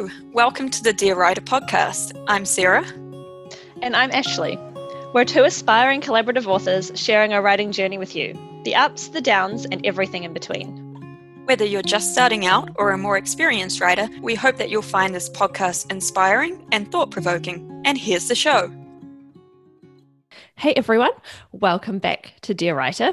Hello, welcome to the Dear Writer podcast. I'm Sarah. And I'm Ashley. We're two aspiring collaborative authors sharing our writing journey with you the ups, the downs, and everything in between. Whether you're just starting out or a more experienced writer, we hope that you'll find this podcast inspiring and thought provoking. And here's the show. Hey everyone, welcome back to Dear Writer.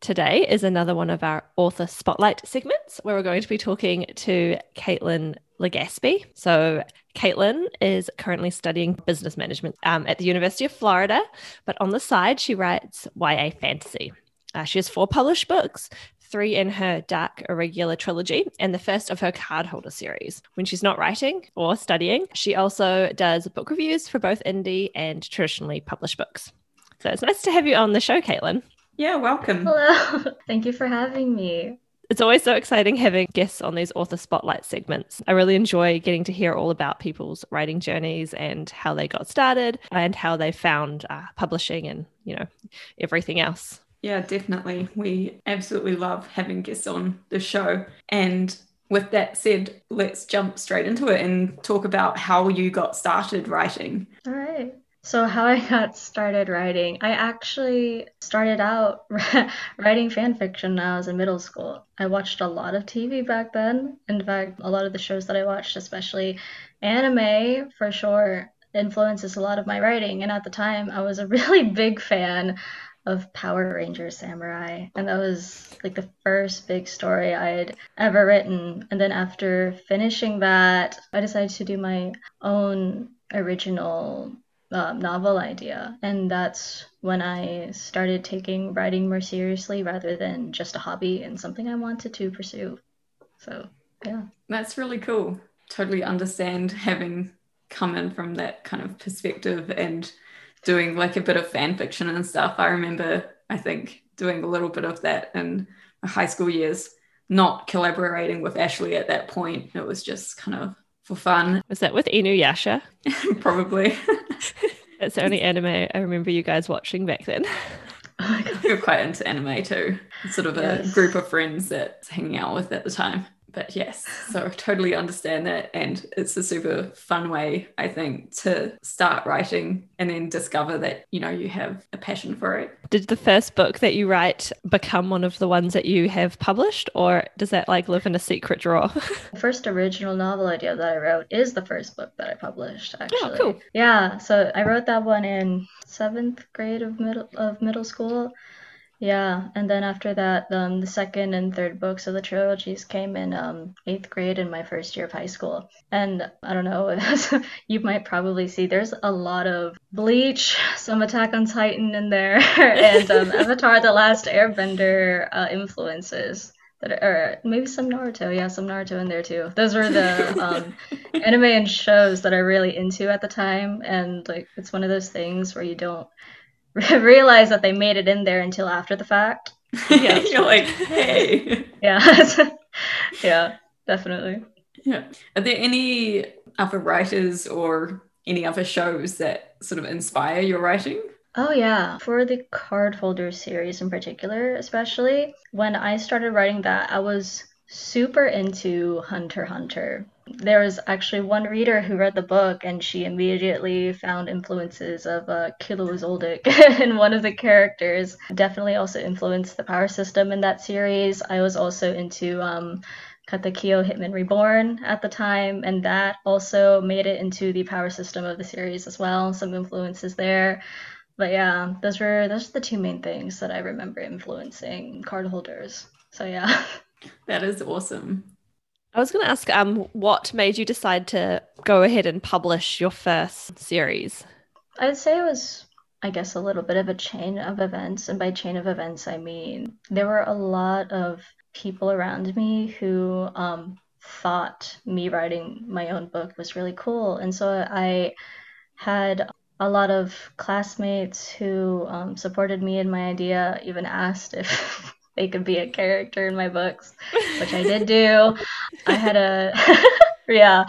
Today is another one of our author spotlight segments where we're going to be talking to Caitlin Legaspi. So, Caitlin is currently studying business management um, at the University of Florida, but on the side, she writes YA fantasy. Uh, she has four published books, three in her Dark Irregular trilogy, and the first of her cardholder series. When she's not writing or studying, she also does book reviews for both indie and traditionally published books. So it's nice to have you on the show, Caitlin. Yeah, welcome. Hello. Thank you for having me. It's always so exciting having guests on these author spotlight segments. I really enjoy getting to hear all about people's writing journeys and how they got started and how they found uh, publishing and, you know, everything else. Yeah, definitely. We absolutely love having guests on the show. And with that said, let's jump straight into it and talk about how you got started writing. All right. So, how I got started writing, I actually started out writing fan fiction when I was in middle school. I watched a lot of TV back then. In fact, a lot of the shows that I watched, especially anime for sure, influences a lot of my writing. And at the time, I was a really big fan of Power Rangers Samurai. And that was like the first big story I'd ever written. And then after finishing that, I decided to do my own original uh, novel idea. And that's when I started taking writing more seriously rather than just a hobby and something I wanted to pursue. So, yeah. That's really cool. Totally understand having come in from that kind of perspective and doing like a bit of fan fiction and stuff. I remember, I think, doing a little bit of that in my high school years, not collaborating with Ashley at that point. It was just kind of for fun. Was that with Inuyasha? Probably. That's the only anime I remember you guys watching back then. we were quite into anime too. Sort of a yes. group of friends that's hanging out with at the time but yes, so I totally understand that. And it's a super fun way, I think, to start writing and then discover that, you know, you have a passion for it. Did the first book that you write become one of the ones that you have published, or does that like live in a secret drawer? the first original novel idea that I wrote is the first book that I published, oh, actually. Oh, cool. Yeah, so I wrote that one in seventh grade of middle of middle school. Yeah, and then after that, um, the second and third books of the trilogies came in um, eighth grade in my first year of high school. And I don't know, you might probably see there's a lot of Bleach, some Attack on Titan in there, and um, Avatar: The Last Airbender uh, influences. That are, or maybe some Naruto, yeah, some Naruto in there too. Those were the um, anime and shows that I really into at the time, and like it's one of those things where you don't realize that they made it in there until after the fact. Yeah, you're like, hey. Yeah, yeah, definitely. Yeah. Are there any other writers or any other shows that sort of inspire your writing? Oh, yeah. For the card holder series in particular, especially, when I started writing that, I was super into Hunter Hunter there was actually one reader who read the book and she immediately found influences of uh, Killua Zoldyck in one of the characters. Definitely also influenced the power system in that series. I was also into um, Katekyo Hitman Reborn at the time, and that also made it into the power system of the series as well. Some influences there. But yeah, those were those are the two main things that I remember influencing card holders. So yeah. That is awesome. I was going to ask, um, what made you decide to go ahead and publish your first series? I'd say it was, I guess, a little bit of a chain of events, and by chain of events, I mean there were a lot of people around me who um, thought me writing my own book was really cool, and so I had a lot of classmates who um, supported me in my idea, even asked if they could be a character in my books, which I did do. I had a yeah,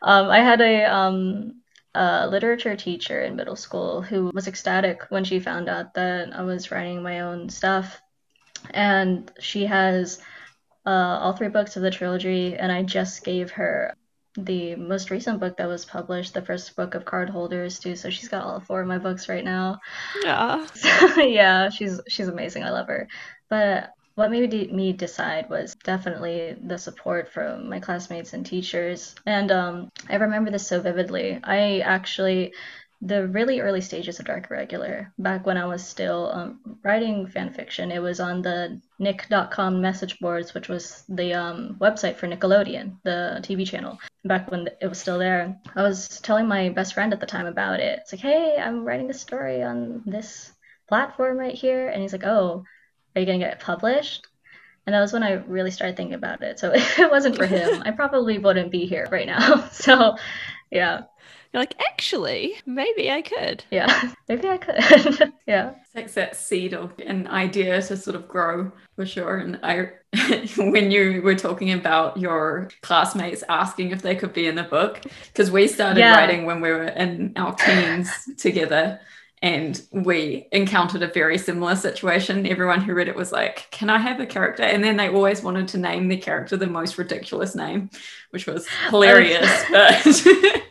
um, I had a um, a literature teacher in middle school who was ecstatic when she found out that I was writing my own stuff, and she has uh, all three books of the trilogy, and I just gave her the most recent book that was published, the first book of card holders too. So she's got all four of my books right now. Yeah. So, yeah, she's she's amazing. I love her. But what made me decide was definitely the support from my classmates and teachers. And um, I remember this so vividly. I actually the really early stages of Dark Irregular, back when I was still um, writing fan fiction, it was on the Nick.com message boards, which was the um, website for Nickelodeon, the TV channel, back when it was still there. I was telling my best friend at the time about it. It's like, hey, I'm writing this story on this platform right here. And he's like, oh, are you going to get it published? And that was when I really started thinking about it. So if it wasn't for him, I probably wouldn't be here right now. So yeah. You're like, actually, maybe I could. Yeah, maybe I could. yeah. It takes that seed of an idea to sort of grow for sure. And I, when you were talking about your classmates asking if they could be in the book, because we started yeah. writing when we were in our teens together and we encountered a very similar situation. Everyone who read it was like, Can I have a character? And then they always wanted to name the character the most ridiculous name, which was oh, hilarious. but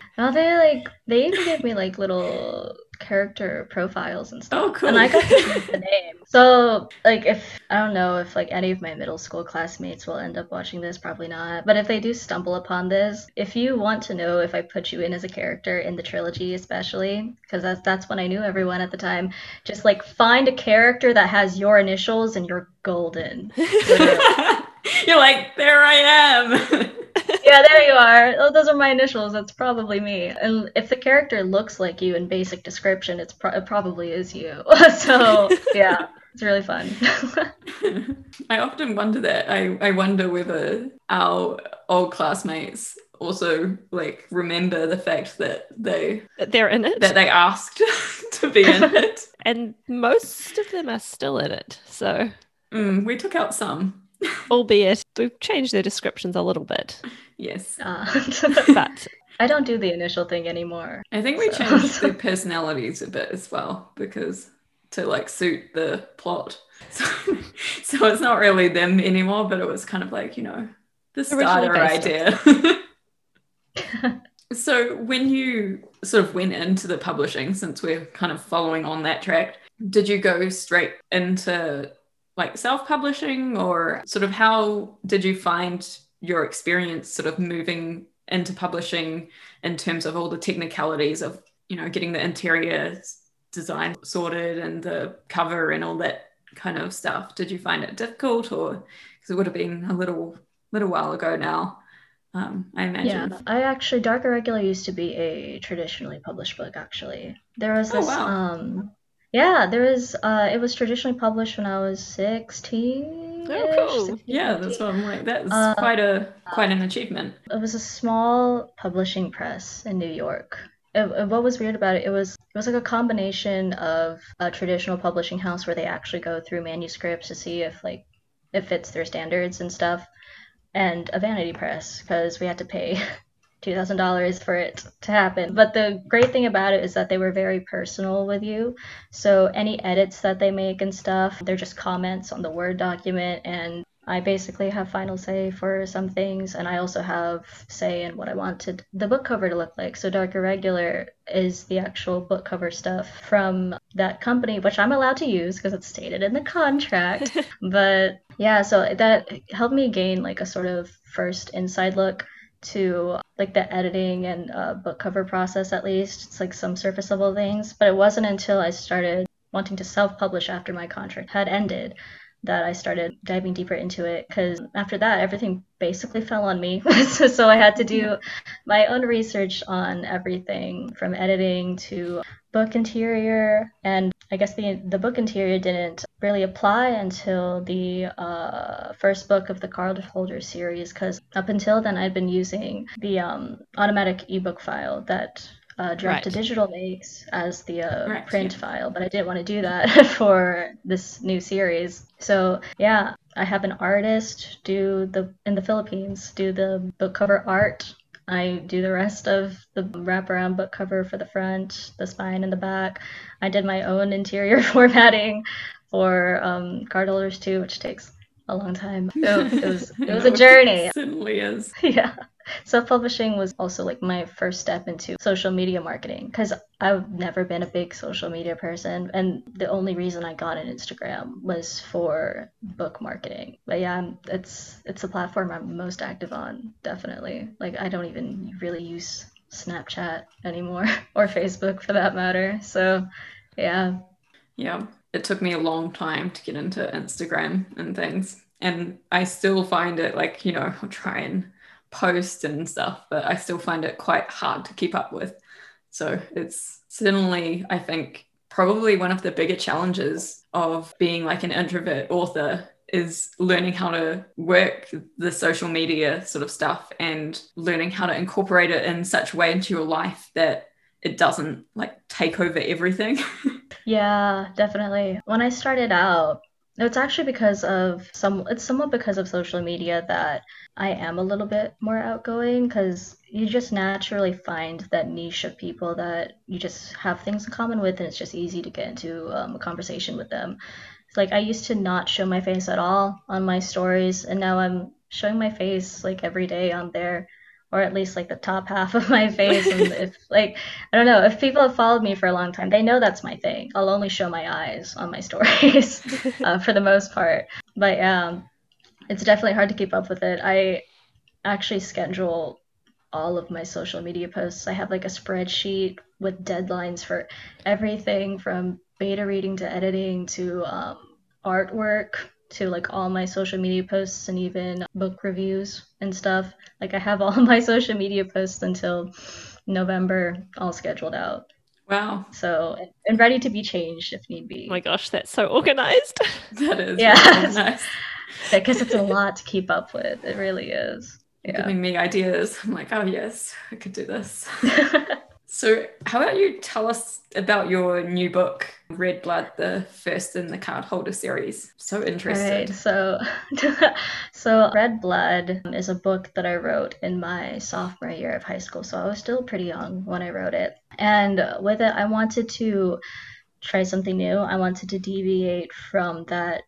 now they like they even gave me like little character profiles and stuff. Oh, cool. And I got the name. So, like, if I don't know if like any of my middle school classmates will end up watching this, probably not. But if they do stumble upon this, if you want to know if I put you in as a character in the trilogy, especially because that's that's when I knew everyone at the time, just like find a character that has your initials and you're golden. you're like, there I am. yeah, there you are. Oh, those are my initials. That's probably me. And if the character looks like you in basic description, it's pro- it probably is you. so yeah, it's really fun. I often wonder that. I, I wonder whether our old classmates also like remember the fact that they that they're in it that they asked to be in it and most of them are still in it so mm, we took out some albeit we've changed their descriptions a little bit. Yes. Uh, but I don't do the initial thing anymore. I think we so. changed their personalities a bit as well because to like suit the plot. So, so it's not really them anymore, but it was kind of like, you know, the starter idea. so when you sort of went into the publishing, since we're kind of following on that track, did you go straight into like self publishing, or sort of how did you find your experience sort of moving into publishing in terms of all the technicalities of, you know, getting the interior design sorted and the cover and all that kind of stuff? Did you find it difficult, or because it would have been a little little while ago now? Um, I imagine. Yeah, I actually Dark Irregular used to be a traditionally published book. Actually, there was oh, this oh, wow. um yeah, there was. Uh, it was traditionally published when I was sixteen. Oh, cool! 16, yeah, that's what I'm like. That's uh, quite a quite an achievement. It was a small publishing press in New York. It, what was weird about it, it was it was like a combination of a traditional publishing house where they actually go through manuscripts to see if like it fits their standards and stuff, and a vanity press because we had to pay $2,000 for it to happen. But the great thing about it is that they were very personal with you. So any edits that they make and stuff, they're just comments on the Word document. And I basically have final say for some things. And I also have say in what I wanted the book cover to look like. So Dark Irregular is the actual book cover stuff from that company, which I'm allowed to use because it's stated in the contract. but yeah, so that helped me gain like a sort of first inside look to like the editing and uh, book cover process at least. It's like some surface level things. But it wasn't until i started wanting to self-publish after my contract had ended that i started diving deeper into it. Because after that everything basically fell on me. So i had to do my own research on everything from editing to book interior. And I guess the the book interior didn't really apply until the uh, first book of the card holder series because up until then I'd been using the um, automatic ebook file that uh, Draft right. to Digital makes as the uh, right, print yeah. file, but I didn't want to do that for this new series. So yeah, I have an artist do the in the Philippines do the book cover art I do the rest of the wraparound book cover for the front, the spine, and the back. I did my own interior formatting for um, card holders too, which takes a long time. So it was it was a journey. It certainly is. Yeah. self-publishing was also like my first step into social media marketing because I've never been a big social media person, and the only reason I got an Instagram was for book marketing. But yeah, it's it's the platform I'm most active on, definitely. Like I don't even really use Snapchat anymore or Facebook for that matter. So yeah. Yeah. It took me a long time to get into Instagram and things. And I still find it like, you know, I'll try and post and stuff, but I still find it quite hard to keep up with. So it's certainly, I think, probably one of the bigger challenges of being like an introvert author is learning how to work the social media sort of stuff and learning how to incorporate it in such a way into your life that it doesn't like take over everything. yeah, definitely. When I started out, it's actually because of some it's somewhat because of social media that I am a little bit more outgoing because you just naturally find that niche of people that you just have things in common with and it's just easy to get into um, a conversation with them. It's like I used to not show my face at all on my stories and now I'm showing my face like every day on there or at least like the top half of my face. And if like I don't know, if people have followed me for a long time, they know that's my thing. I'll only show my eyes on my stories uh, for the most part. But yeah, it's definitely hard to keep up with it. I actually schedule all of my social media posts. I have like a spreadsheet with deadlines for everything from beta reading to editing to um, artwork to like all my social media posts and even book reviews and stuff. Like I have all my social media posts until November all scheduled out. Wow. So and ready to be changed if need be. Oh my gosh, that's so organized. that is yeah. nice. because it's a lot to keep up with. It really is. Yeah. Giving me ideas. I'm like, oh yes, I could do this. So, how about you tell us about your new book, Red Blood, the first in the card holder series? So interested. Right, so, so Red Blood is a book that I wrote in my sophomore year of high school. So I was still pretty young when I wrote it, and with it, I wanted to try something new. I wanted to deviate from that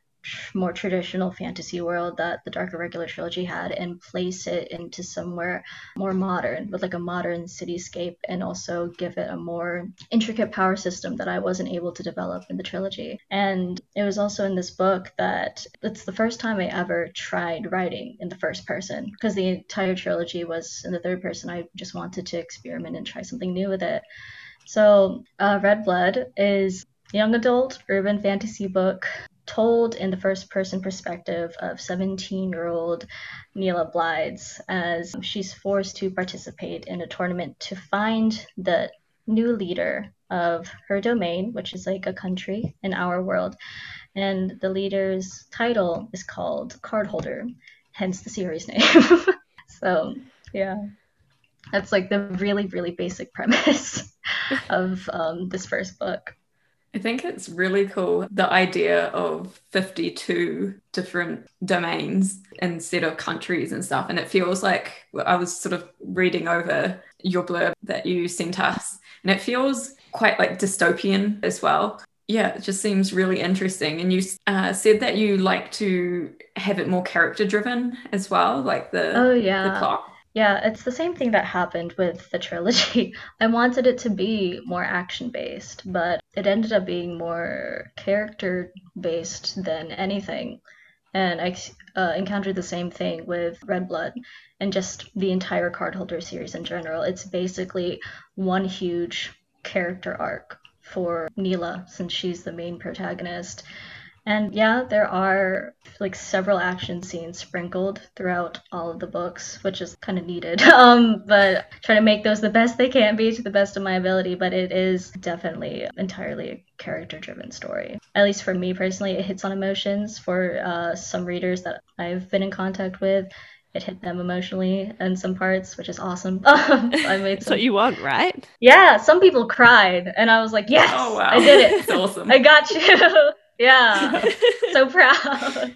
more traditional fantasy world that the Dark Irregular trilogy had and place it into somewhere more modern with like a modern cityscape and also give it a more intricate power system that I wasn't able to develop in the trilogy. And it was also in this book that it's the first time I ever tried writing in the first person because the entire trilogy was in the third person. I just wanted to experiment and try something new with it. So, uh, Red Blood is young adult urban fantasy book told in the first person perspective of 17 year old Nila Blythes as she's forced to participate in a tournament to find the new leader of her domain, which is like a country in our world. And the leader's title is called Cardholder, hence the series name. so, yeah, that's like the really, really basic premise of um, this first book. I think it's really cool the idea of 52 different domains instead of countries and stuff. And it feels like I was sort of reading over your blurb that you sent us, and it feels quite like dystopian as well. Yeah, it just seems really interesting. And you uh, said that you like to have it more character driven as well, like the, oh, yeah. the plot. Yeah, it's the same thing that happened with the trilogy. I wanted it to be more action based, but it ended up being more character based than anything. And I uh, encountered the same thing with Red Blood and just the entire cardholder series in general. It's basically one huge character arc for Nila since she's the main protagonist. And yeah, there are like several action scenes sprinkled throughout all of the books, which is kind of needed. Um, but try to make those the best they can be to the best of my ability. But it is definitely entirely a character-driven story. At least for me personally, it hits on emotions. For uh, some readers that I've been in contact with, it hit them emotionally in some parts, which is awesome. I made some... what you want, right? Yeah, some people cried, and I was like, "Yes, oh, wow. I did it! That's awesome! I got you!" Yeah, so proud.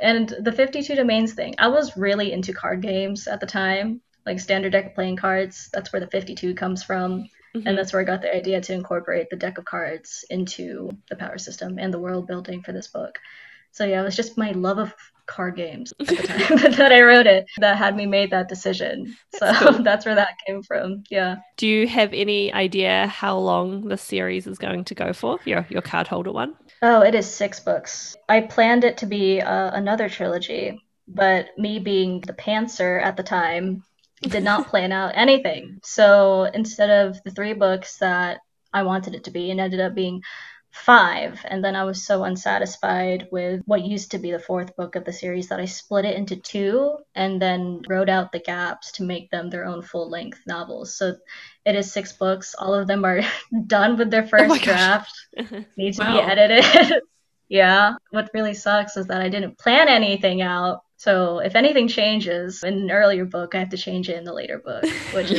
And the 52 domains thing, I was really into card games at the time, like standard deck of playing cards. That's where the 52 comes from. Mm-hmm. And that's where I got the idea to incorporate the deck of cards into the power system and the world building for this book. So yeah, it was just my love of card games at the time that I wrote it that had me made that decision. So That's cool. that's where that came from. Yeah. Do you have any idea how long the series is going to go for? Your your card holder one? Oh, it is six books. I planned it to be uh, another trilogy, but me being the pantser at the time did not plan out anything. So instead of the three books that I wanted it to be, it ended up being five. And then I was so unsatisfied with what used to be the fourth book of the series that I split it into two and then wrote out the gaps to make them their own full length novels. So it is six books. All of them are done with their Oh first gosh. draft need to Wow. be edited. yeah. What really sucks is that I didn't plan anything out. So if anything changes in an earlier book, I have to change it in the later book. Which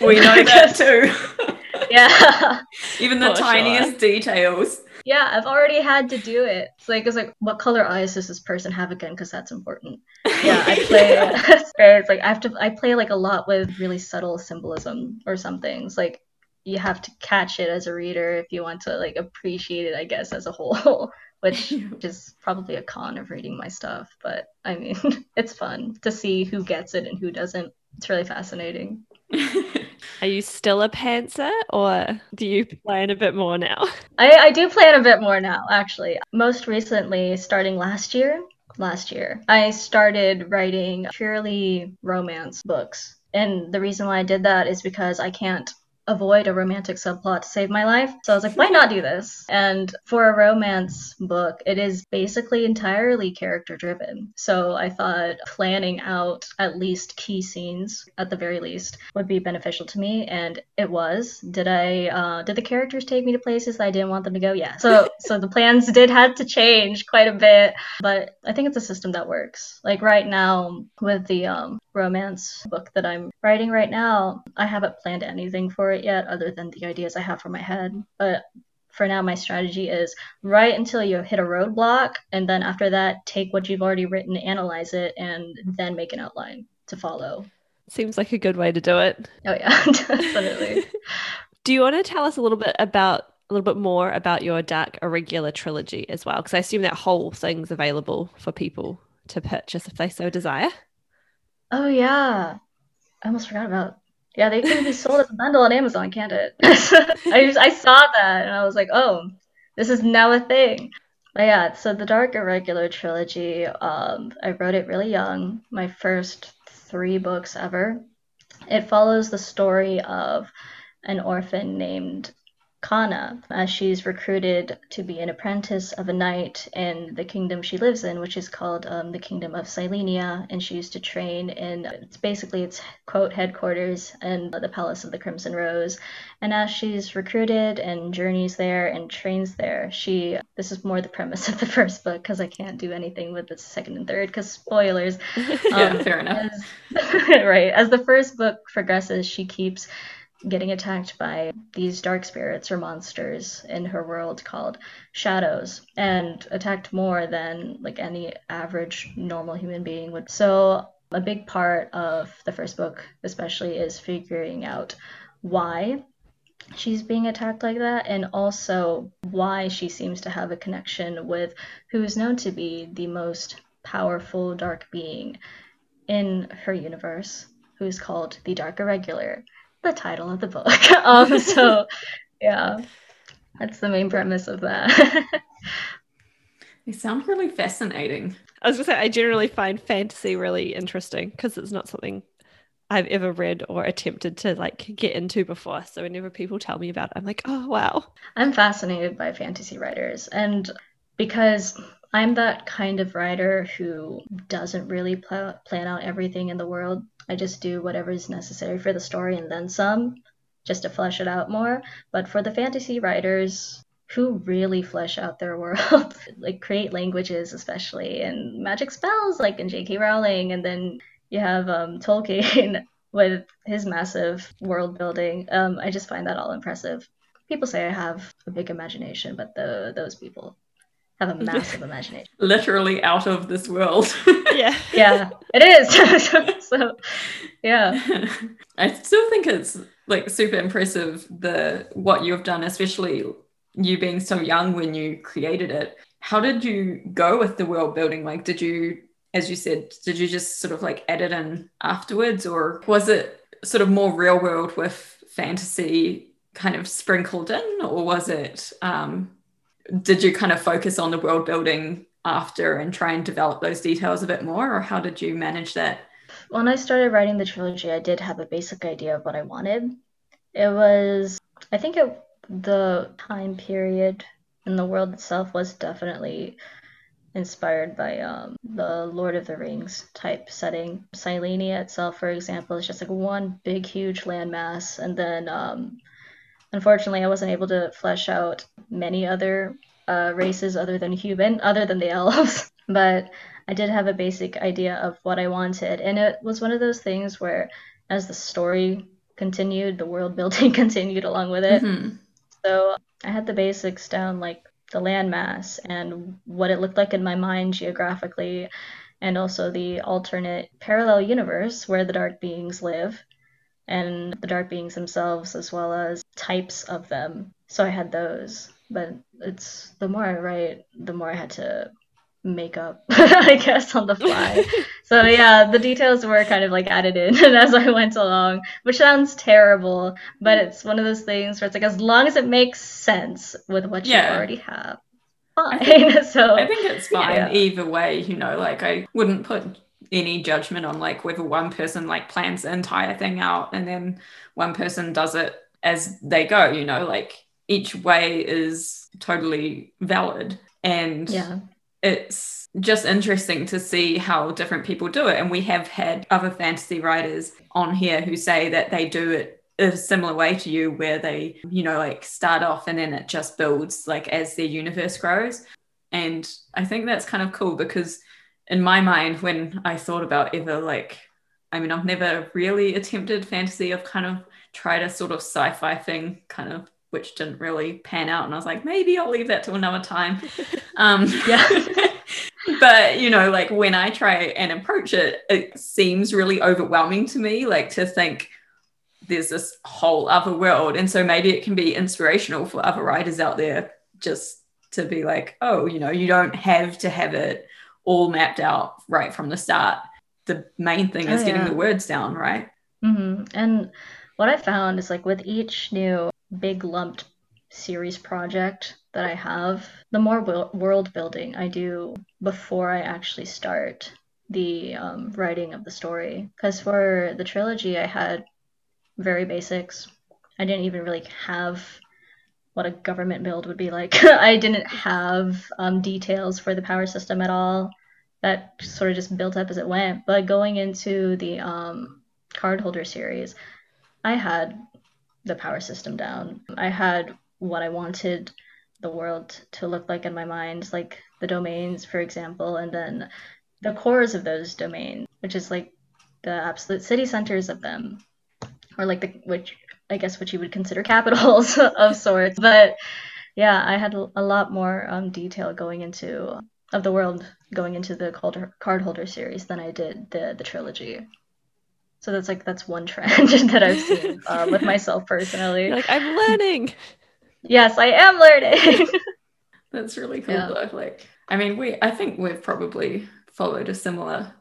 we know that too. yeah. Even the For sure. tiniest details. Yeah, I've already had to do it. It's like it's like what color eyes does this person have again? Because that's important. Yeah, I play. it's like I have to. I play like a lot with really subtle symbolism or something. It's like you have to catch it as a reader if you want to like appreciate it. I guess as a whole, which is probably a con of reading my stuff. But I mean, it's fun to see who gets it and who doesn't. It's really fascinating. Are you still a pantser or do you plan a bit more now? I, I do plan a bit more now, actually. Most recently, starting last year, last year, I started writing purely romance books. And the reason why I did that is because I can't avoid a romantic subplot to save my life. So I was like, why not do this? And for a romance book, it is basically entirely character driven. So I thought planning out at least key scenes, at the very least, would be beneficial to me. And it was. Did I, uh, did the characters take me to places I didn't want them to go? Yeah. So, so the plans did had to change quite a bit, but I think it's a system that works. Like right now with the, um, romance book that I'm writing right now, I haven't planned anything for it yet other than the ideas I have for my head. But for now, my strategy is write until you hit a roadblock, and then after that, take what you've already written, analyze it, and then make an outline to follow. Seems like a good way to do it. Oh, yeah, definitely. Do you want to tell us a little bit about a little bit more about your Dark Irregular trilogy as well? Because I assume that whole thing's available for people to purchase if they so desire. Oh, yeah. I almost forgot about. Yeah, they can be sold as a bundle on Amazon, can't it? I just, I saw that and I was like, oh, this is now a thing. But yeah, so the Dark Irregular trilogy, um, I wrote it really young, my first three books ever. It follows the story of an orphan named Kana as she's recruited to be an apprentice of a knight in the kingdom she lives in, which is called um, the Kingdom of Silenia, and she used to train in it's basically its quote headquarters in the Palace of the Crimson Rose. And as she's recruited and journeys there and trains there, she this is more the premise of the first book because I can't do anything with the second and third because spoilers. Yeah, Um, fair enough. As, right. As the first book progresses, she keeps getting attacked by these dark spirits or monsters in her world called shadows and attacked more than like any average normal human being would. So a big part of the first book especially is figuring out why she's being attacked like that and also why she seems to have a connection with who is known to be the most powerful dark being in her universe who's called the dark irregular the title of the book um so yeah that's the main premise of that They sound really fascinating. I was gonna say I generally find fantasy really interesting because it's not something I've ever read or attempted to like get into before. So whenever people tell me about it, I'm like, oh wow. I'm fascinated by fantasy writers, and because I'm that kind of writer who doesn't really pl- plan out everything in the world, I just do whatever is necessary for the story and then some, just to flesh it out more. But for the fantasy writers who really flesh out their world, like create languages, especially and magic spells, like in J.K. Rowling, and then you have um, Tolkien with his massive world building. Um, I just find that all impressive people say I have a big imagination, but the those people have a massive imagination. Literally out of this world. Yeah. Yeah, it is. so, yeah. I still think it's like super impressive the what you've done, especially you being so young when you created it. how did you go with the world building? Like, did you, as you said, did you just sort of like add it in afterwards, or was it sort of more real world with fantasy kind of sprinkled in, or was it, um, did you kind of focus on the world building after and try and develop those details a bit more, or how did you manage that? When I started writing the trilogy, I did have a basic idea of what I wanted. It was, I think it, the time period and the world itself was definitely inspired by um, the Lord of the Rings type setting. Silenia itself, for example, is just like one big, huge landmass, and then um, unfortunately, I wasn't able to flesh out many other uh, races other than human, other than the elves. but I did have a basic idea of what I wanted, and it was one of those things where, as the story continued, the world building continued along with it. Mm-hmm. So I had the basics down, like the landmass and what it looked like in my mind geographically, and also the alternate parallel universe where the dark beings live, and the dark beings themselves, as well as types of them. So I had those. But it's the more I write, the more I had to make up, I guess, on the fly. so yeah, the details were kind of like added in as I went along, which sounds terrible, but it's one of those things where it's like as long as it makes sense with what yeah. you already have. Fine. I think, so I think it's fine yeah. either way, you know, like I wouldn't put any judgment on like whether one person like plans the entire thing out and then one person does it as they go, you know, like each way is totally valid. And yeah it's just interesting to see how different people do it. And we have had other fantasy writers on here who say that they do it a similar way to you, where they, you know, like start off and then it just builds like as their universe grows. And I think that's kind of cool because in my mind, when I thought about ever like, I mean, I've never really attempted fantasy. I've kind of tried a sort of sci fi thing, kind of which didn't really pan out. And I was like, maybe I'll leave that to another time. Um, yeah. but, you know, like when I try and approach it, it seems really overwhelming to me, like to think there's this whole other world. And so maybe it can be inspirational for other writers out there just to be like, oh, you know, you don't have to have it all mapped out right from the start. The main thing is oh, getting the words down, right? Mm-hmm. And what I found is like with each new big lumped series project that I have, the more world building I do before I actually start the um, writing of the story. Because for the trilogy, I had very basics. I didn't even really have what a government build would be like. I didn't have um, details for the power system at all. That sort of just built up as it went. But going into the um, card holder series, I had the power system down. I had what I wanted the world to look like in my mind, like the domains, for example, and then the cores of those domains, which is like the absolute city centers of them, or like the which I guess what you would consider capitals of sorts. But yeah, I had a lot more um, detail going into of the world going into the card holder series than I did the the trilogy. So that's like that's one trend that I've seen uh, with myself personally. You're like I'm learning. Yes, I am learning. that's really cool. Yeah. Though. Like, I mean, we I think we've probably followed a similar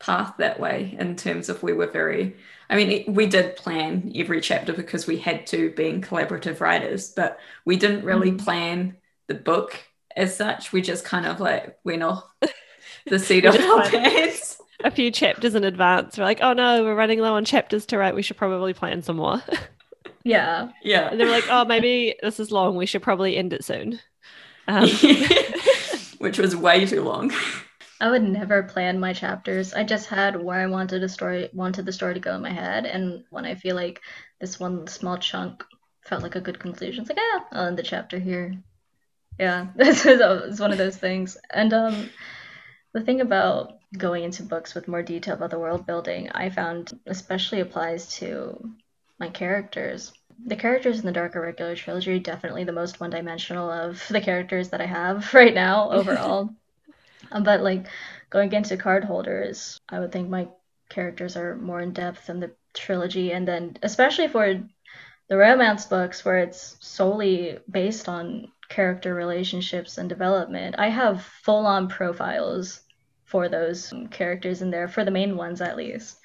path that way in terms of we were very. I mean, we did plan every chapter because we had to, being collaborative writers, but we didn't really mm-hmm. plan the book as such. We just kind of like went off the seat of our pants a few chapters in advance. We're like, oh no, we're running low on chapters to write. We should probably plan some more. Yeah. Yeah. And they're like, oh, maybe this is long. We should probably end it soon. Um. Which was way too long. I would never plan my chapters. I just had where I wanted a story, wanted the story to go in my head, and when I feel like this one small chunk felt like a good conclusion, it's like, yeah, I'll end the chapter here. Yeah, this is one of those things. And um, the thing about going into books with more detail about the world building, I found especially applies to my characters. The characters in the Dark Irregular trilogy definitely the most one dimensional of the characters that I have right now overall. Um, but like going into card holders, I would think my characters are more in depth than the trilogy, and then especially for the romance books where it's solely based on character relationships and development. I have full on profiles for those characters in there, for the main ones at least,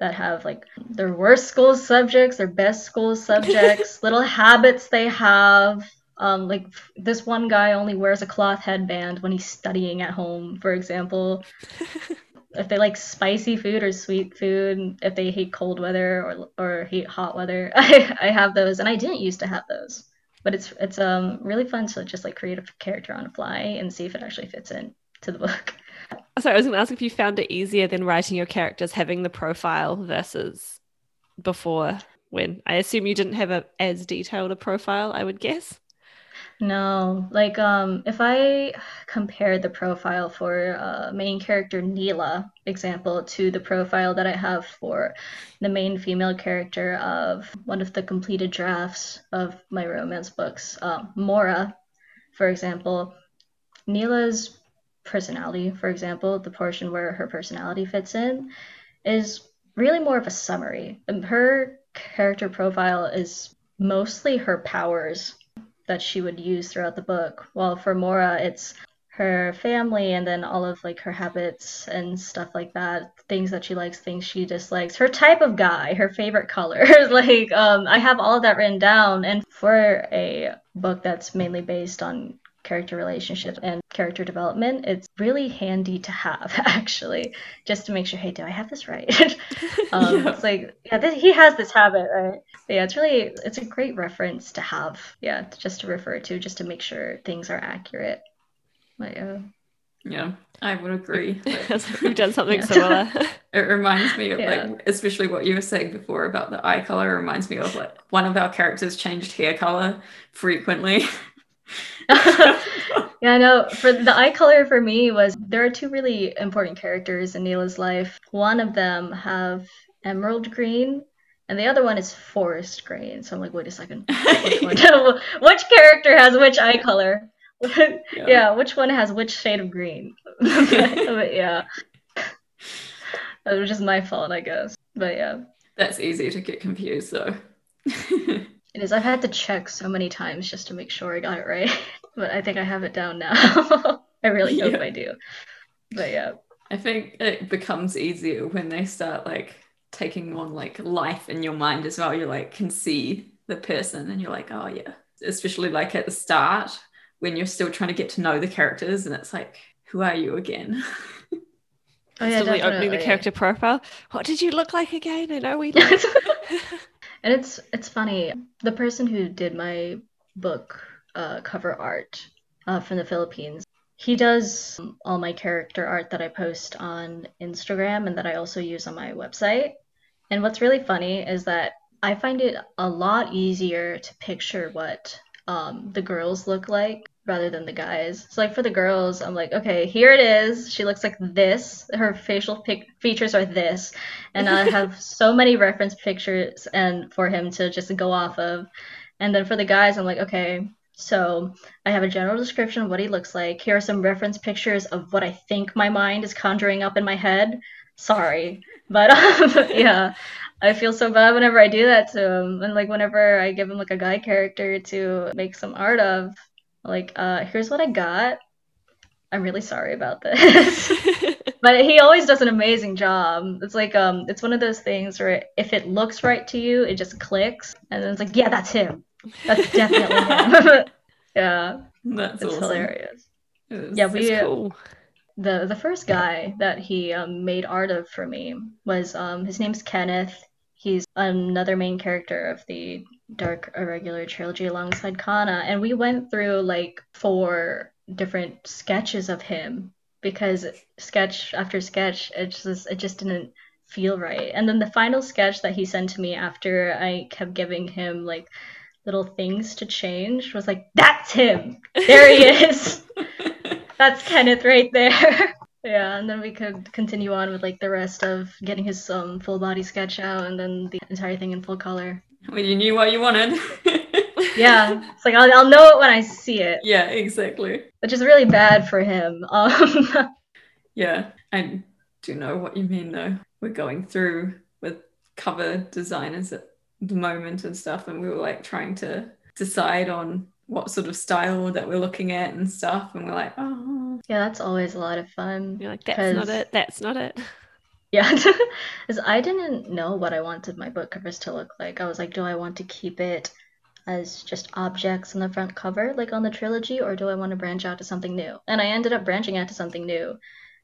that have like their worst school subjects, their best school subjects, little habits they have. Um, like this one guy only wears a cloth headband when he's studying at home, for example. if they like spicy food or sweet food, if they hate cold weather or or hate hot weather, I, I have those, and I didn't used to have those. But it's it's um really fun to just like create a character on the fly and see if it actually fits in to the book. Sorry, I was going to ask if you found it easier than writing your characters having the profile versus before when I assume you didn't have a as detailed a profile, I would guess. No, like um if I compare the profile for uh, main character Neela, example, to the profile that I have for the main female character of one of the completed drafts of my romance books, uh, Mora, for example, Neela's personality, for example, the portion where her personality fits in, is really more of a summary. Her character profile is mostly her powers that she would use throughout the book. While for Mora, it's her family and then all of like her habits and stuff like that things that she likes things she dislikes. Her type of guy her favorite colors like um i have all of that written down. And for a book that's mainly based on character relationships and character development, it's really handy to have actually, just to make sure, hey, do I have this right? um, yeah. It's like, yeah, this, he has this habit, right? But yeah, it's really, it's a great reference to have, yeah, just to refer to, just to make sure things are accurate. But yeah. Yeah, I would agree. We've done something yeah. similar. it reminds me of yeah. like, especially what you were saying before about the eye color. Reminds me of like one of our characters changed hair color frequently. yeah, no, for the eye color for me was there are two really important characters in Neela's life. One of them have emerald green and the other one is forest green. So I'm like, wait a second. Which, which character has which eye color? yeah. yeah. which one has which shade of green? but yeah. It was just my fault, I guess. But yeah. That's easy to get confused though. It is. I've had to check so many times just to make sure I got it right, but I think I have it down now. I really hope yeah. I do. But yeah. I think it becomes easier when they start like taking on like life in your mind as well. You like can see the person and you're like, oh yeah. Especially like at the start when you're still trying to get to know the characters and it's like, who are you again? Oh, yeah, opening the character profile. What did you look like again? I know we. And it's it's funny. The person who did my book uh, cover art uh, from the Philippines, he does all my character art that I post on Instagram and that I also use on my website. And what's really funny is that I find it a lot easier to picture what um, the girls look like rather than the guys. So like for the girls, I'm like, okay, here it is. She looks like this. Her facial pic- features are this, and I have so many reference pictures and for him to just go off of. And then for the guys, I'm like, okay, so I have a general description of what he looks like. Here are some reference pictures of what I think my mind is conjuring up in my head. Sorry, but um, yeah, I feel so bad whenever I do that to him, and like whenever I give him like a guy character to make some art of, like, uh, here's what I got. I'm really sorry about this. but he always does an amazing job. It's like um it's one of those things where if it looks right to you, it just clicks and then it's like, yeah, that's him. That's definitely him. yeah. That's it's awesome. hilarious. It yeah, we cool. the the first guy that he um, made art of for me was um his name's Kenneth. He's another main character of the Dark Irregular trilogy alongside Kana, and we went through like four different sketches of him because sketch after sketch, it just it just didn't feel right. And then the final sketch that he sent to me after I kept giving him like little things to change was like, that's him. There he is. that's Kenneth right there. yeah, and then we could continue on with like the rest of getting his um, full body sketch out and then the entire thing in full color. Well, you knew what you wanted. yeah, it's like I'll, I'll know it when I see it. Yeah, exactly. Which is really bad for him. Um, yeah, I do know what you mean though. We're going through with cover designers at the moment and stuff, and we were like trying to decide on what sort of style that we're looking at and stuff. And we're like, oh, Yeah, that's always a lot of fun. You're like, that's not it. That's not it. Yeah, because I didn't know what I wanted my book covers to look like. I was like, do I want to keep it as just objects on the front cover, like on the trilogy, or do I want to branch out to something new? And I ended up branching out to something new.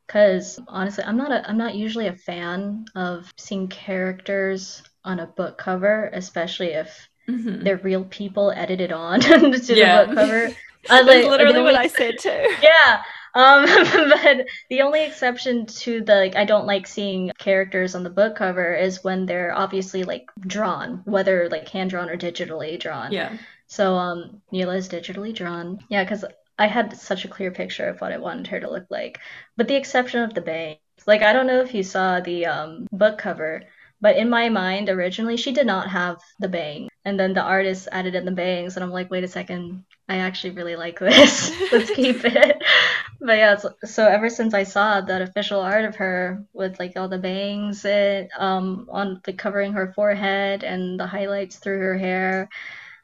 Because honestly, I'm not a I'm not usually a fan of seeing characters on a book cover, especially if mhm. they're real people edited on to Yeah. the book cover. I That's like literally what I said too. yeah. Um, but the only exception to the like, I don't like seeing characters on the book cover is when they're obviously like drawn, whether like hand drawn or digitally drawn. yeah. So um, Neela is digitally drawn. Yeah, because I had such a clear picture of what I wanted her to look like, but the exception of the bangs. Like I don't know if you saw the um book cover, but in my mind originally she did not have the bang, and then the artist added in the bangs, and I'm like, wait a second, I actually really like this. Let's keep it. But yeah, so, so ever since I saw that official art of her with like all the bangs it, um on the covering her forehead and the highlights through her hair,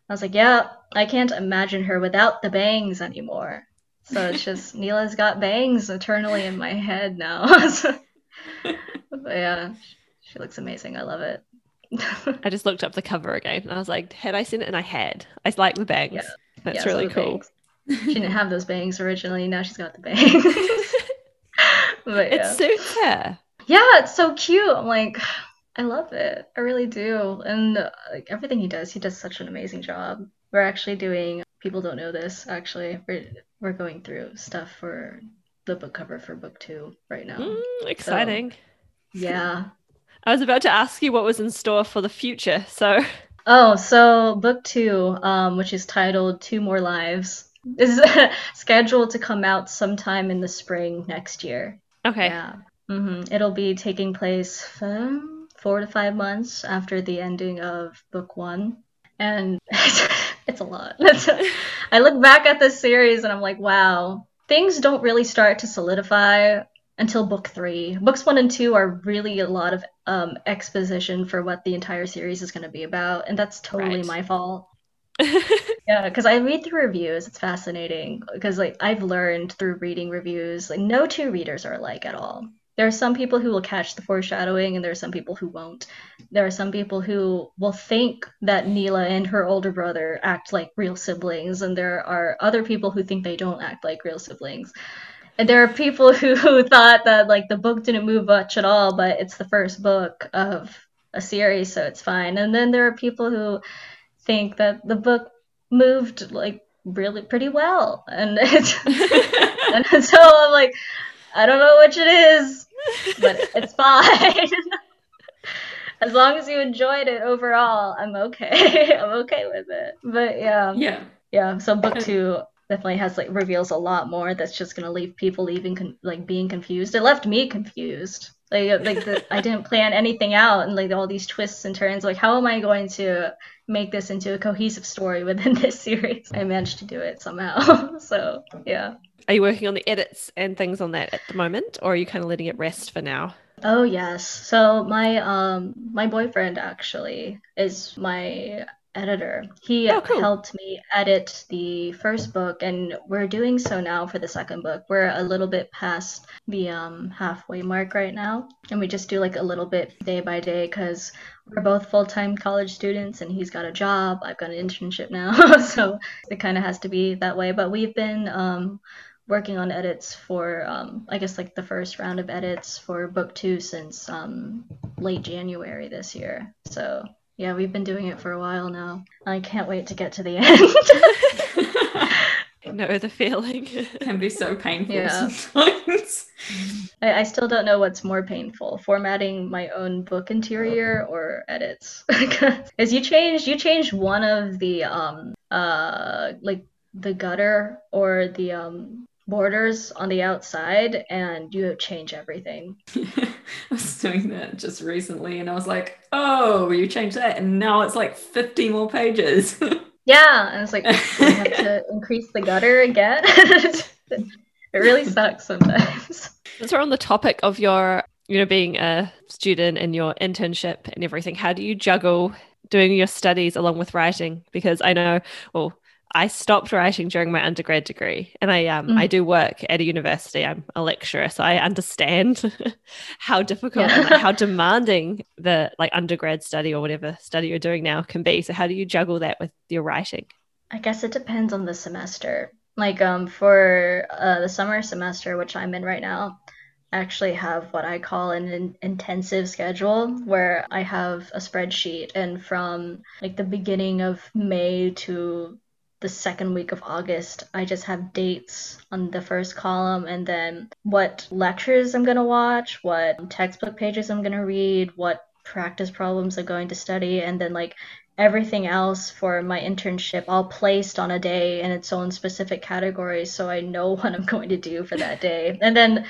I was like, yeah, I can't imagine her without the bangs anymore. So it's just Neela's got bangs eternally in my head now. So- but yeah, she looks amazing. I love it. I just looked up the cover again and I was like, had I seen it? And I had. I like the bangs. Yeah. That's Yeah, really cool. She didn't have those bangs originally. Now she's got the bangs. but It yeah. suits her. Yeah, it's so cute. I'm like, I love it. I really do. And uh, like everything he does, he does such an amazing job. We're actually doing, people don't know this, actually. We're, we're going through stuff for the book cover for book two right now. Mm, exciting. Yeah. I was about to ask you what was in store for the future. So, Oh, so book two, um, which is titled Two More Lives, is scheduled to come out sometime in the spring next year. okay. Yeah. hmm It'll be taking place um, four to five months after the ending of book one. And it's, it's a lot. I look back at this series and I'm like, wow, things don't really start to solidify until book three. Books one and two are really a lot of um, exposition for what the entire series is going to be about. And that's totally Right. my fault. Yeah, because I read through reviews. It's fascinating because like I've learned through reading reviews, like no two readers are alike at all. There are some people who will catch the foreshadowing, and there are some people who won't. There are some people who will think that Neela and her older brother act like real siblings, and there are other people who think they don't act like real siblings. And there are people who, who thought that like the book didn't move much at all, but it's the first book of a series, so it's fine. And then there are people who think that the book moved like really pretty well. And it's and so i'm like i don't know which it is but it's fine. As long as you enjoyed it overall i'm okay. I'm okay with it. But yeah. Yeah. yeah so book two definitely has like reveals a lot more that's just gonna leave people leaving con- like being confused it left me confused like like the, i didn't plan anything out and like all these twists and turns like how am i going to make this into a cohesive story within this series i managed to do it somehow so yeah Are you working on the edits and things on that at the moment, or are you kind of letting it rest for now? Oh yes. So my um my boyfriend actually is my editor. He Oh, cool. helped me edit the first book and we're doing so now for the second book. We're a little bit past the um halfway mark right now and we just do like a little bit day by day cuz we're both full-time college students and he's got a job. I've got an internship now. so it kind of has to be that way, but we've been um working on edits for um, I guess like the first round of edits for book two since um, late January this year. So yeah, we've been doing it for a while now. I can't wait to get to the end. I know the feeling. Can be so painful Yeah. sometimes. I, I still don't know what's more painful, formatting my own book interior or edits. Because you changed you changed one of the um uh like the gutter or the um borders on the outside and you change everything. I was doing that just recently and I was like, oh, you changed that and now it's like 50 more pages. Yeah, and it's like I have to increase the gutter again. it really sucks sometimes. Since we're on the topic of your, you know, being a student and your internship and everything, how do you juggle doing your studies along with writing? Because I know, well, I stopped writing during my undergrad degree, and I um mm. I do work at a university. I'm a lecturer, so I understand how difficult yeah. and like, how demanding the like undergrad study or whatever study you're doing now can be. So how do you juggle that with your writing? I guess it depends on the semester. Like um for uh, the summer semester, which I'm in right now, I actually have what I call an in- intensive schedule where I have a spreadsheet and from like the beginning of May to the second week of August, I just have dates on the first column and then what lectures I'm going to watch, what textbook pages I'm going to read, what practice problems I'm going to study, and then like everything else for my internship all placed on a day in its own specific category so I know what I'm going to do for that day. And then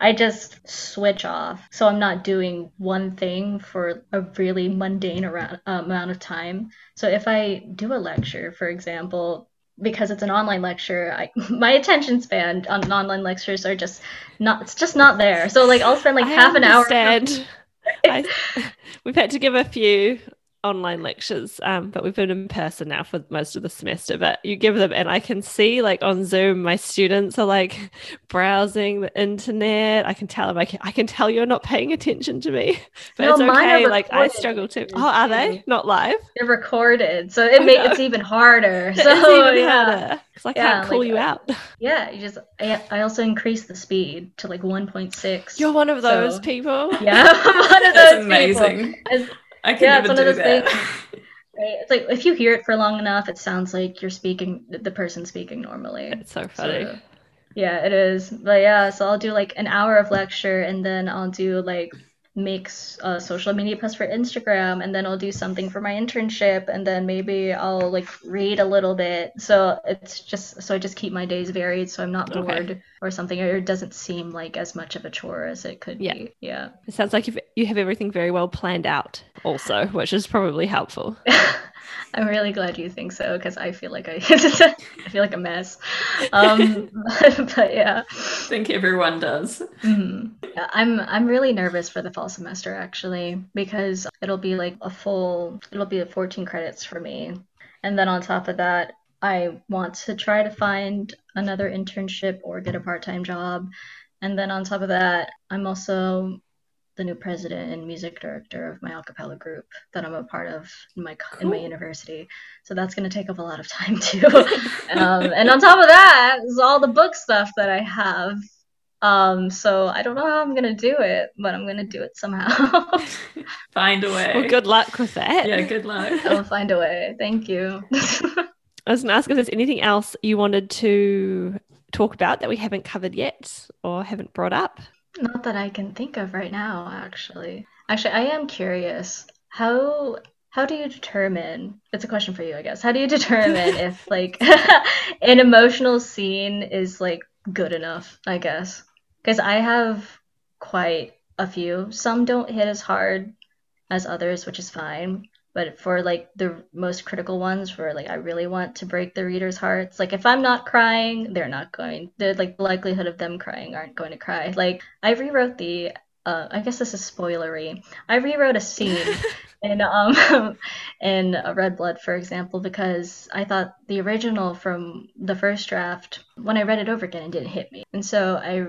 I just switch off. So I'm not doing one thing for a really mundane around, uh, amount of time. So if I do a lecture, for example, because it's an online lecture, I, my attention span on online lectures are just not, it's just not there. So like I'll spend like I half understand. an hour. I, we've had to give a few online lectures, um, but we've been in person now for most of the semester. But you give them, and I can see like on Zoom, my students are like browsing the internet. I can tell them, I can, I can tell you're not paying attention to me, but no, it's okay. Like I struggle too. Oh, are they not live? They're recorded, so it makes it's even harder. So even yeah. harder because I can't call like, you out. Yeah, you just. I, I also increase the speed to like 1.6. You're one of those so, people. Yeah, I'm one of those. That's amazing. As, I can yeah, never it's one do of those that. Things, right? It's like if you hear it for long enough, it sounds like you're speaking the person speaking normally. It's so funny. So, yeah, it is. But yeah, so I'll do like an hour of lecture and then I'll do like makes a social media post for Instagram and then I'll do something for my internship and then maybe I'll like read a little bit. So it's just so I just keep my days varied so I'm not bored okay. or something or it doesn't seem like as much of a chore as it could yeah. be. Yeah. It sounds like you have everything very well planned out also, which is probably helpful. I'm really glad you think so because I feel like I, I feel like a mess. Um, but, yeah, I think everyone does. Mm-hmm. Yeah, I'm I'm really nervous for the fall semester actually because it'll be like a full it'll be 14 credits for me, and then on top of that, I want to try to find another internship or get a part time job. And then on top of that, I'm also the new president and music director of my a cappella group that I'm a part of in my cool. in my university. So that's going to take up a lot of time too. um, and on top of that is all the book stuff that I have. Um, so I don't know how I'm going to do it, but I'm going to do it somehow. find a way. Well, good luck with that. Yeah, good luck. I'll find a way. Thank you. I was going to ask if there's anything else you wanted to talk about that we haven't covered yet or haven't brought up. Not that I can think of right now, actually. Actually, I am curious. How how do you determine? It's a question for you, I guess. How do you determine if like an emotional scene is like good enough, I guess? Because I have quite a few. Some don't hit as hard as others, which is fine. But for like the most critical ones where like I really want to break the reader's hearts, like if I'm not crying, they're not going. The like the likelihood of them crying aren't going to cry. Like I rewrote the uh, I guess this is spoilery. I rewrote a scene in um in Red Blood, for example, because I thought the original from the first draft, when I read it over again, it didn't hit me, and so I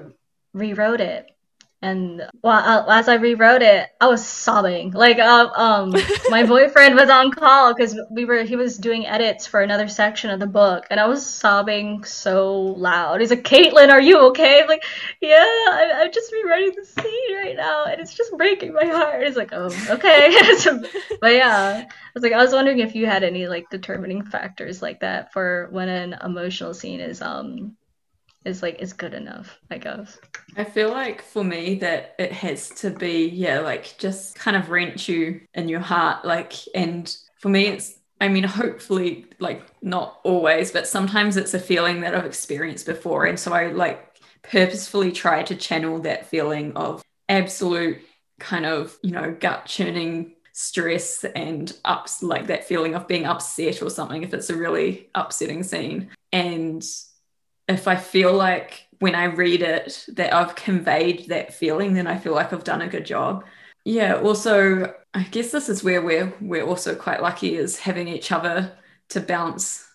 rewrote it and well, as I rewrote it, I was sobbing. Like, uh, um, my boyfriend was on call because we were he was doing edits for another section of the book, and I was sobbing so loud. He's like, "Kaitlyn, are you okay?" I'm like, "Yeah, I, am just rewriting the scene right now, and it's just breaking my heart." He's like, "Oh, okay." so, but yeah, I was like, I was wondering if you had any like determining factors like that for when an emotional scene is um is like is good enough, I guess. I feel like for me that it has to be, yeah, like just kind of wrench you in your heart. Like, and for me, it's, I mean, hopefully, like not always, but sometimes it's a feeling that I've experienced before. And so I like purposefully try to channel that feeling of absolute kind of, you know, gut churning stress and ups like that feeling of being upset or something if it's a really upsetting scene and if I feel like when I read it that I've conveyed that feeling, then I feel like I've done a good job. Yeah, also I guess this is where we're we're also quite lucky is having each other to bounce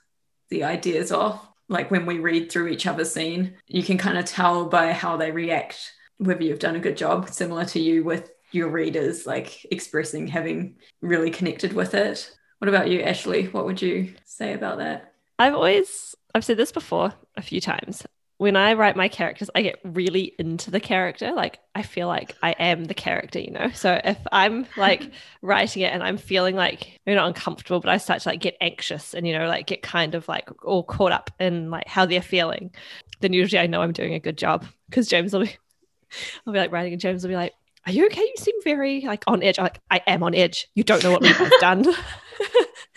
the ideas off. Like when we read through each other's scene, you can kind of tell by how they react whether you've done a good job, similar to you with your readers, like expressing having really connected with it. What about you, Ashley? What would you say about that? I've always, I've said this before a few times when I write my characters, I get really into the character. Like I feel like I am the character, you know. So if I'm like writing it and I'm feeling like maybe not uncomfortable, but I start to like get anxious and you know, like get kind of like all caught up in like how they're feeling, then usually I know I'm doing a good job because James will be, I'll be like writing and James will be like, "Are you okay? You seem very like on edge." I'm like I am on edge. You don't know what we've done.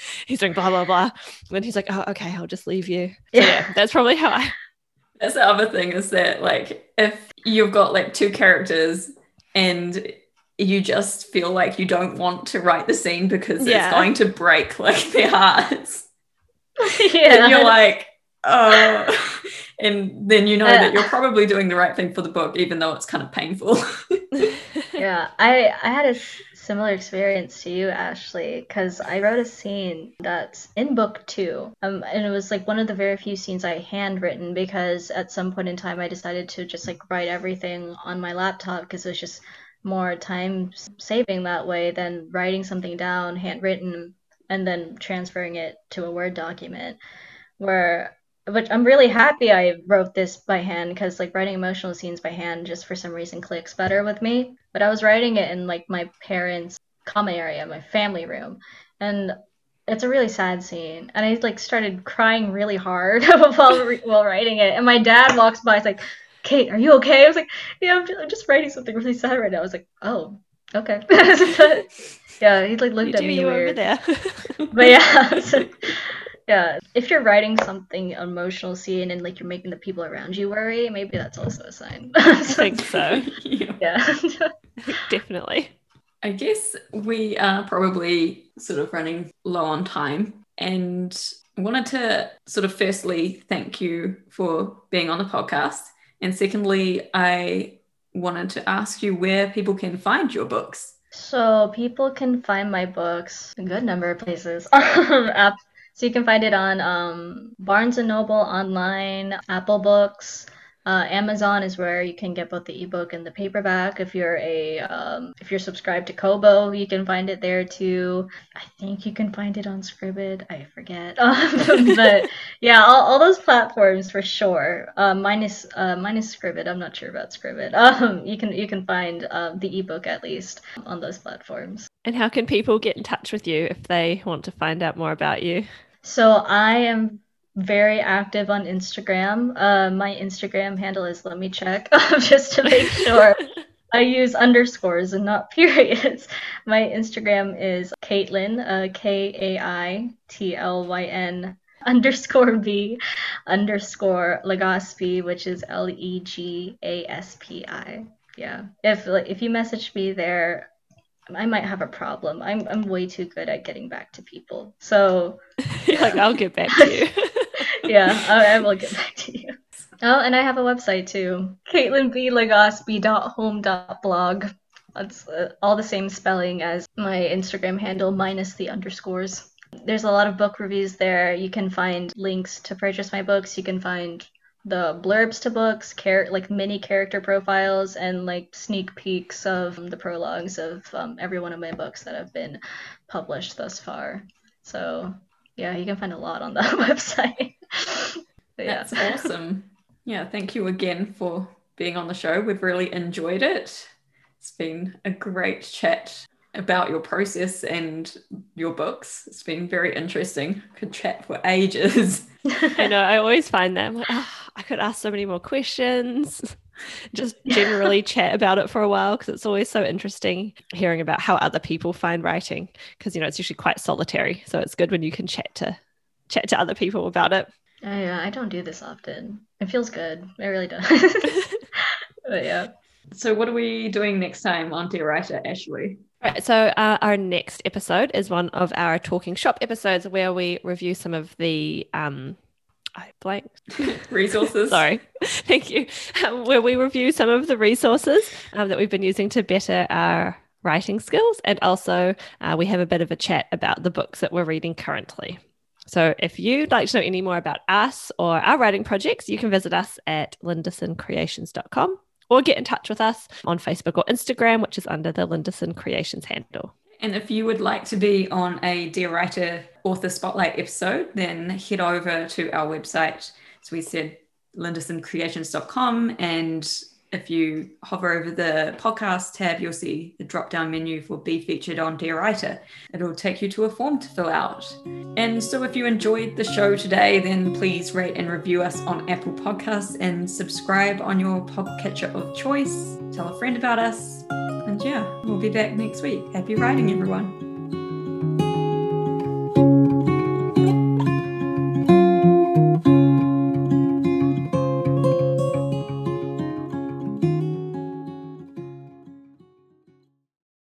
he's doing blah blah blah, and then he's like, "Oh, okay, I'll just leave you." So, yeah, that's probably how I that's the other thing is that like if you've got like two characters and you just feel like you don't want to write the scene because yeah. it's going to break like their hearts. yeah. And you're like, oh and then you know uh, that you're probably doing the right thing for the book, even though it's kind of painful. yeah. I I had a similar experience to you, Ashley, because I wrote a scene that's in book two. Um, and it was like one of the very few scenes I handwritten because at some point in time I decided to just like write everything on my laptop because it was just more time saving that way than writing something down handwritten and then transferring it to a Word document. Where which I'm really happy I wrote this by hand because like writing emotional scenes by hand just for some reason clicks better with me. But I was writing it in like my parents' common area, my family room, and it's a really sad scene. And I like started crying really hard while while writing it. And my dad walks by, he's like, "Kate, are you okay?" I was like, "Yeah, I'm just, I'm just writing something really sad right now." I was like, "Oh, okay." yeah, he like looked you at me weird. Over there. but yeah. So, yeah if you're writing something emotional scene and like you're making the people around you worry maybe that's also a sign. I think so. Yeah. Definitely. I guess we are probably sort of running low on time and wanted to sort of firstly thank you for being on the podcast. And secondly i wanted to ask you where people can find your books. So people can find my books a good number of places. Um, so you can find it on um, Barnes and Noble online, Apple Books. Uh, Amazon is where you can get both the ebook and the paperback. If you're a um, if you're subscribed to Kobo, you can find it there too. I think you can find it on Scribd. I forget, um, but yeah, all, all those platforms for sure. Uh, minus uh, minus Scribd. I'm not sure about Scribd. Um, you can you can find um, the ebook at least on those platforms. And how can people get in touch with you if they want to find out more about you? So I am very active on Instagram. Uh, my Instagram handle is let me check just to make sure. I use underscores and not periods. My Instagram is Kaitlyn, uh, K A I T L Y N underscore B underscore Legaspi, which is L E G A S P I. Yeah. If like, if you message me there, I might have a problem. I'm I'm way too good at getting back to people. So like I'll get back to you. Yeah, I, I, will get back to you. Oh, and I have a website too. KaitlynBLegaspi.home.blog. That's uh, all the same spelling as my Instagram handle minus the underscores. There's a lot of book reviews there. You can find links to purchase my books. You can find the blurbs to books, char- like mini character profiles, and like sneak peeks of the prologues of um, every one of my books that have been published thus far. So yeah, you can find a lot on that website. Yeah. That's awesome. Yeah, thank you again for being on the show. We've really enjoyed it. It's been a great chat about your process and your books. It's been very interesting. Could chat for ages. I know. I always find them like, oh, I could ask so many more questions. Just generally chat about it for a while because it's always so interesting hearing about how other people find writing because you know it's usually quite solitary. So it's good when you can chat to chat to other people about it. Oh, yeah, I don't do this often. It feels good. It really does. but yeah. So what are we doing next time on Dear Writer, Ashley? Right, so uh, our next episode is one of our talking shop episodes where we review some of the um, I blank resources. Sorry, thank you. Um, where we review some of the resources um, that we've been using to better our writing skills, and also uh, we have a bit of a chat about the books that we're reading currently. So if you'd like to know any more about us or our writing projects, you can visit us at lindesoncreations.com or get in touch with us on Facebook or Instagram, which is under the Lindeson Creations handle. And if you would like to be on a Dear Writer Author Spotlight episode, then head over to our website. So we said lindesoncreations.com and if you hover over the podcast tab, you'll see the drop down menu for Be Featured on Dear Writer. It'll take you to a form to fill out. And so, if you enjoyed the show today, then please rate and review us on Apple Podcasts and subscribe on your podcatcher of choice. Tell a friend about us. And yeah, we'll be back next week. Happy writing, everyone.